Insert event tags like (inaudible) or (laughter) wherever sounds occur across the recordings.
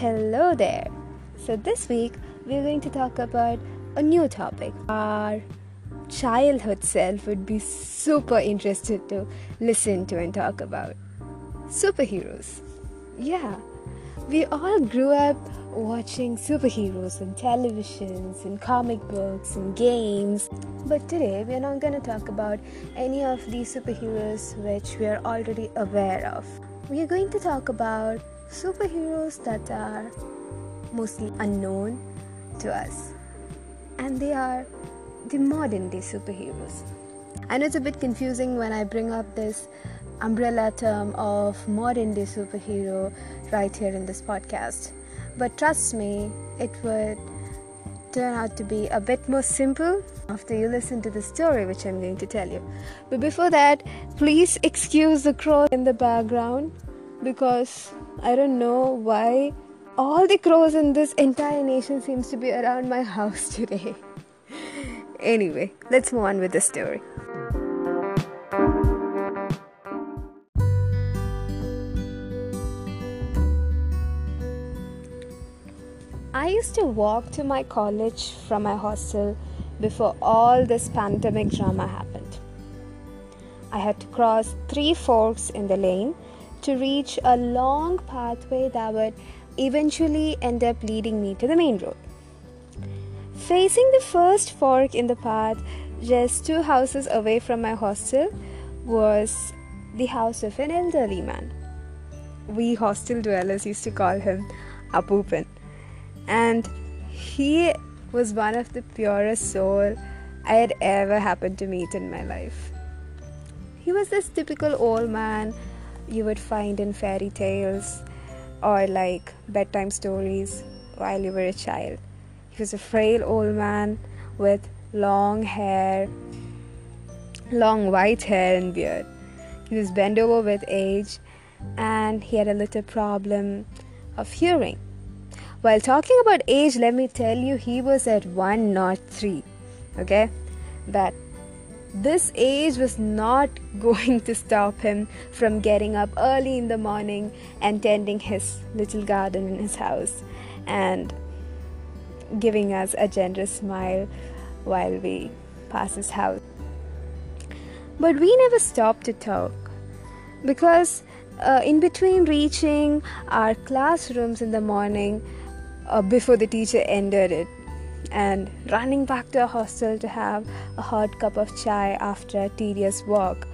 Hello there. So, this week we're going to talk about a new topic. Our childhood self would be super interested to listen to and talk about superheroes. Yeah, we all grew up watching superheroes on televisions and comic books and games. But today we're not going to talk about any of these superheroes which we are already aware of. We are going to talk about superheroes that are mostly unknown to us. And they are the modern day superheroes. I know it's a bit confusing when I bring up this umbrella term of modern day superhero right here in this podcast. But trust me, it would turn out to be a bit more simple after you listen to the story which I'm going to tell you. But before that, please excuse the crow in the background because I don't know why all the crows in this entire nation seems to be around my house today. anyway, let's move on with the story. I used to walk to my college from my hostel before all this pandemic drama happened. I had to cross three forks in the lane to reach a long pathway that would eventually end up leading me to the main road. Facing the first fork in the path, just two houses away from my hostel, was the house of an elderly man. We hostel dwellers used to call him Apupin and he was one of the purest soul I had ever happened to meet in my life. He was this typical old man you would find in fairy tales or like bedtime stories while you were a child. He was a frail old man with long hair, long white hair and beard. He was bent over with age and he had a little problem of hearing. While talking about age, let me tell you, he was at one, not three. Okay? That this age was not (laughs) going to stop him from getting up early in the morning and tending his little garden in his house and giving us a generous smile while we pass his house. But we never stopped to talk because uh, in between reaching our classrooms in the morning, uh, before the teacher ended it and running back to a hostel to have a hot cup of chai after a tedious walk.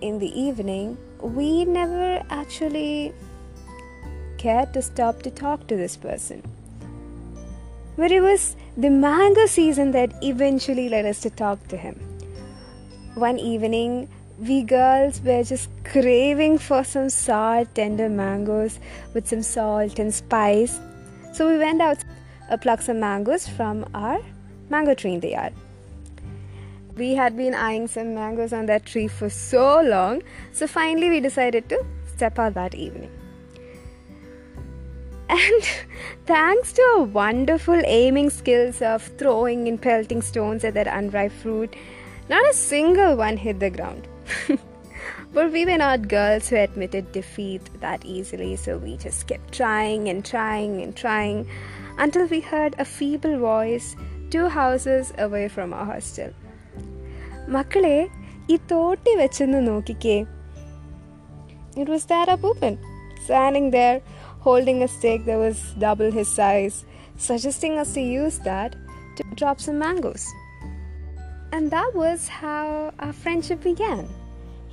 In the evening, we never actually cared to stop to talk to this person. But it was the mango season that eventually led us to talk to him. One evening, we girls were just craving for some sour, tender mangoes with some salt and spice so we went out pluck some mangoes from our mango tree in the yard. We had been eyeing some mangoes on that tree for so long, so finally we decided to step out that evening. And (laughs) thanks to our wonderful aiming skills of throwing and pelting stones at that unripe fruit, not a single one hit the ground. (laughs) But we were not girls who admitted defeat that easily, so we just kept trying and trying and trying until we heard a feeble voice two houses away from our hostel. മക്കളെ ഈ തോട്ടി വെച്ചെന്ന് നോക്കിക്കേ It was that Apupin, standing there holding a stick that was double his size, suggesting us to use that to drop some mangoes. And that was how our friendship began.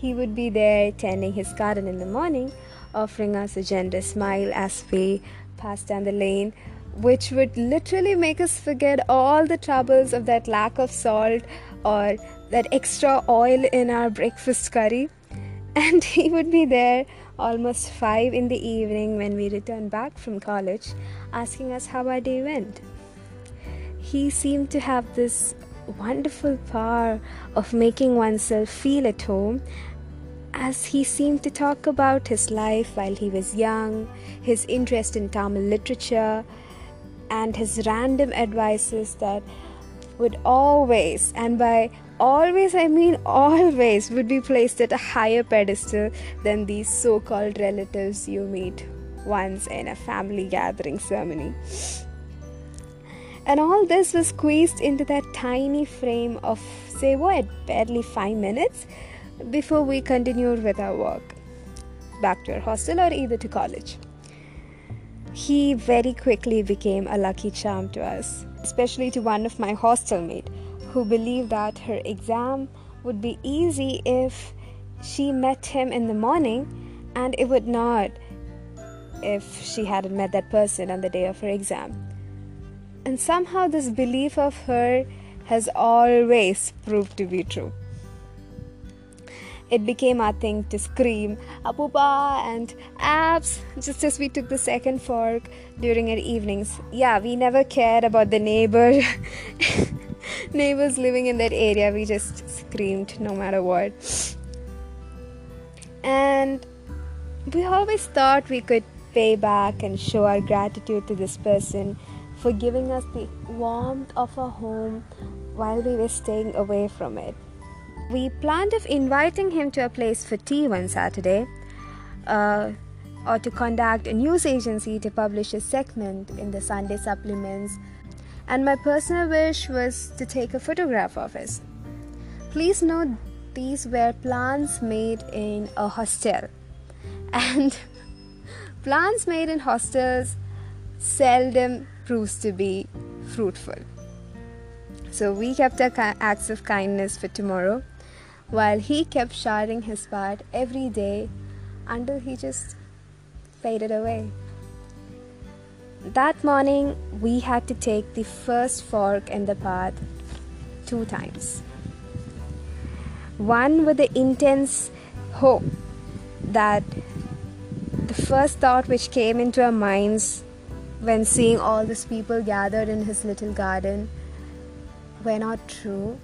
He would be there tending his garden in the morning, offering us a generous smile as we passed down the lane, which would literally make us forget all the troubles of that lack of salt or that extra oil in our breakfast curry. (laughs) And he would be there almost 5 in the evening when we returned back from college, asking us how our day went. He seemed to have this wonderful power of making oneself feel at home as he seemed to talk about his life while he was young, his interest in Tamil literature, and his random advices that would always, and by always I mean always, would be placed at a higher pedestal than these so called relatives you meet once in a family gathering ceremony. And all this was squeezed into that tiny frame of, say, what, barely five minutes before we continued with our work back to our hostel or either to college. He very quickly became a lucky charm to us, especially to one of my hostel mate who believed that her exam would be easy if she met him in the morning and it would not if she hadn't met that person on the day of her exam. And somehow, this belief of her has always proved to be true. It became our thing to scream Apupa and abs just as we took the second fork during our evenings. Yeah, we never cared about the neighbor (laughs) neighbors living in that area. We just screamed no matter what. And we always thought we could pay back and show our gratitude to this person for giving us the warmth of a home while we were staying away from it. We planned of inviting him to a place for tea one Saturday, uh, or to contact a news agency to publish a segment in the Sunday supplements, and my personal wish was to take a photograph of us. Please note these were plans made in a hostel, and (laughs) plans made in hostels seldom proves to be fruitful. So we kept our acts of kindness for tomorrow, while he kept sharing his part every day until he just faded away. That morning, we had to take the first fork in the path two times. One with the intense hope that the first thought which came into our minds when seeing all these people gathered in his little garden were not true.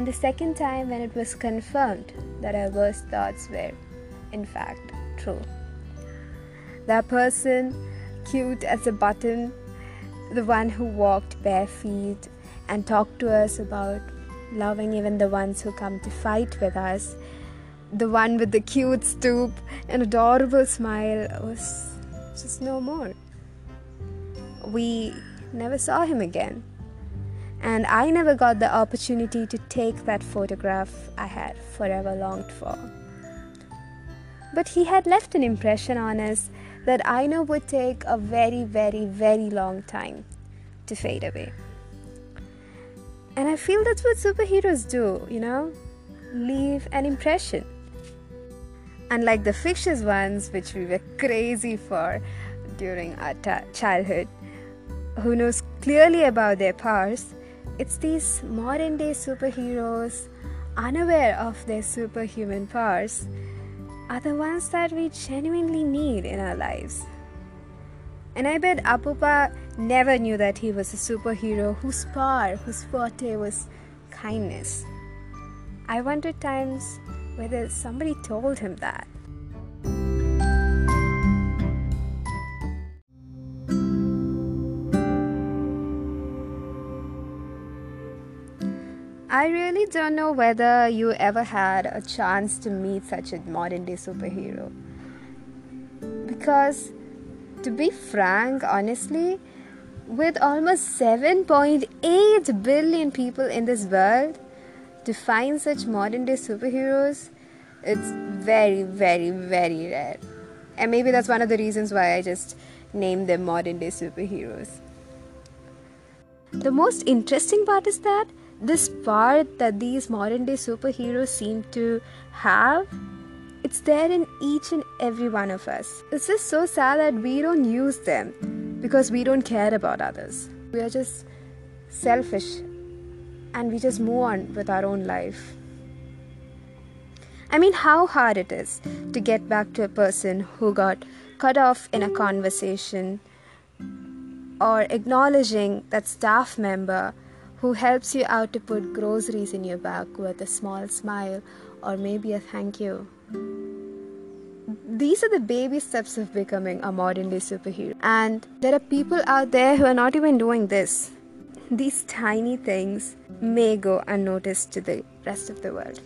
And the second time when it was confirmed that our worst thoughts were, in fact, true. That person, cute as a button, the one who walked bare feet and talked to us about loving even the ones who come to fight with us, the one with the cute stoop and adorable smile was just no more. We never saw him again. And I never got the opportunity to take that photograph I had forever longed for. But he had left an impression on us that I know would take a very, very, very long time to fade away. And I feel that's what superheroes do, you know? Leave an impression. Unlike the fictitious ones, which we were crazy for during our childhood, who knows clearly about their powers, it's these modern day superheroes, unaware of their superhuman powers, are the ones that we genuinely need in our lives. And I bet Apupa never knew that he was a superhero whose power, whose forte was kindness. I wonder times whether somebody told him that. I really don't know whether you ever had a chance to meet such a modern day superhero. Because, to be frank, honestly, with almost 7.8 billion people in this world, to find such modern day superheroes, it's very, very, very rare. And maybe that's one of the reasons why I just named them modern day superheroes. The most interesting part is that this part that these modern day superheroes seem to have it's there in each and every one of us. It's just so sad that we don't use them because we don't care about others. We are just selfish and we just move on with our own life. I mean how hard it is to get back to a person who got cut off in a conversation or acknowledging that staff member who helps you out to put groceries in your bag with a small smile or maybe a thank you. These are the baby steps of becoming a modern day superhero. And there are people out there who are not even doing this. These tiny things may go unnoticed to the rest of the world.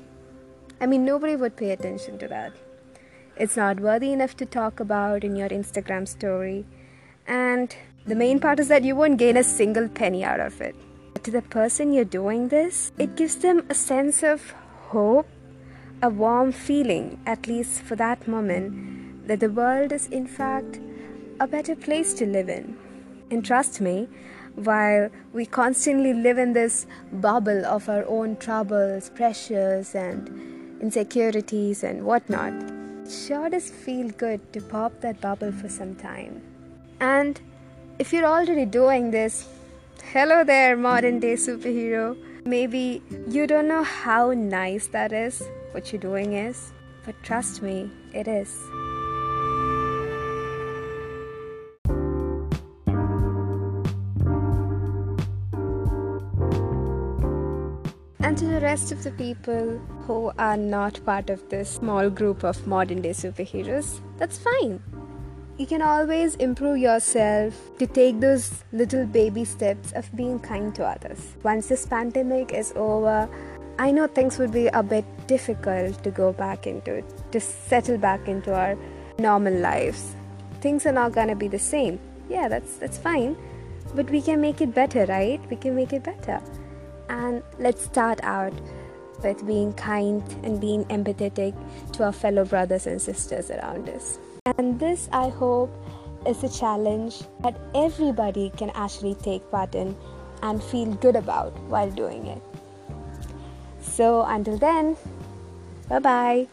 I mean, nobody would pay attention to that. it's not worthy enough to talk about in your Instagram story. And the main part is that you won't gain a single penny out of it. To the person you're doing this, it gives them a sense of hope, a warm feeling, at least for that moment, that the world is in fact a better place to live in. And trust me, while we constantly live in this bubble of our own troubles, pressures, and insecurities and whatnot, it sure does feel good to pop that bubble for some time. And if you're already doing this, hello there, modern day superhero. Maybe you don't know how nice that is, what you're doing is, but trust me, it is. And to the rest of the people who are not part of this small group of modern day superheroes, that's fine. You can always improve yourself to take those little baby steps of being kind to others. Once this pandemic is over, I know things would be a bit difficult to go back into to settle back into our normal lives. Things are not gonna be the same. Yeah, that's that's fine. But we can make it better, right? We can make it better. And let's start out with being kind and being empathetic to our fellow brothers and sisters around us. And this, I hope, is a challenge that everybody can actually take part in and feel good about while doing it. So, until then, bye bye.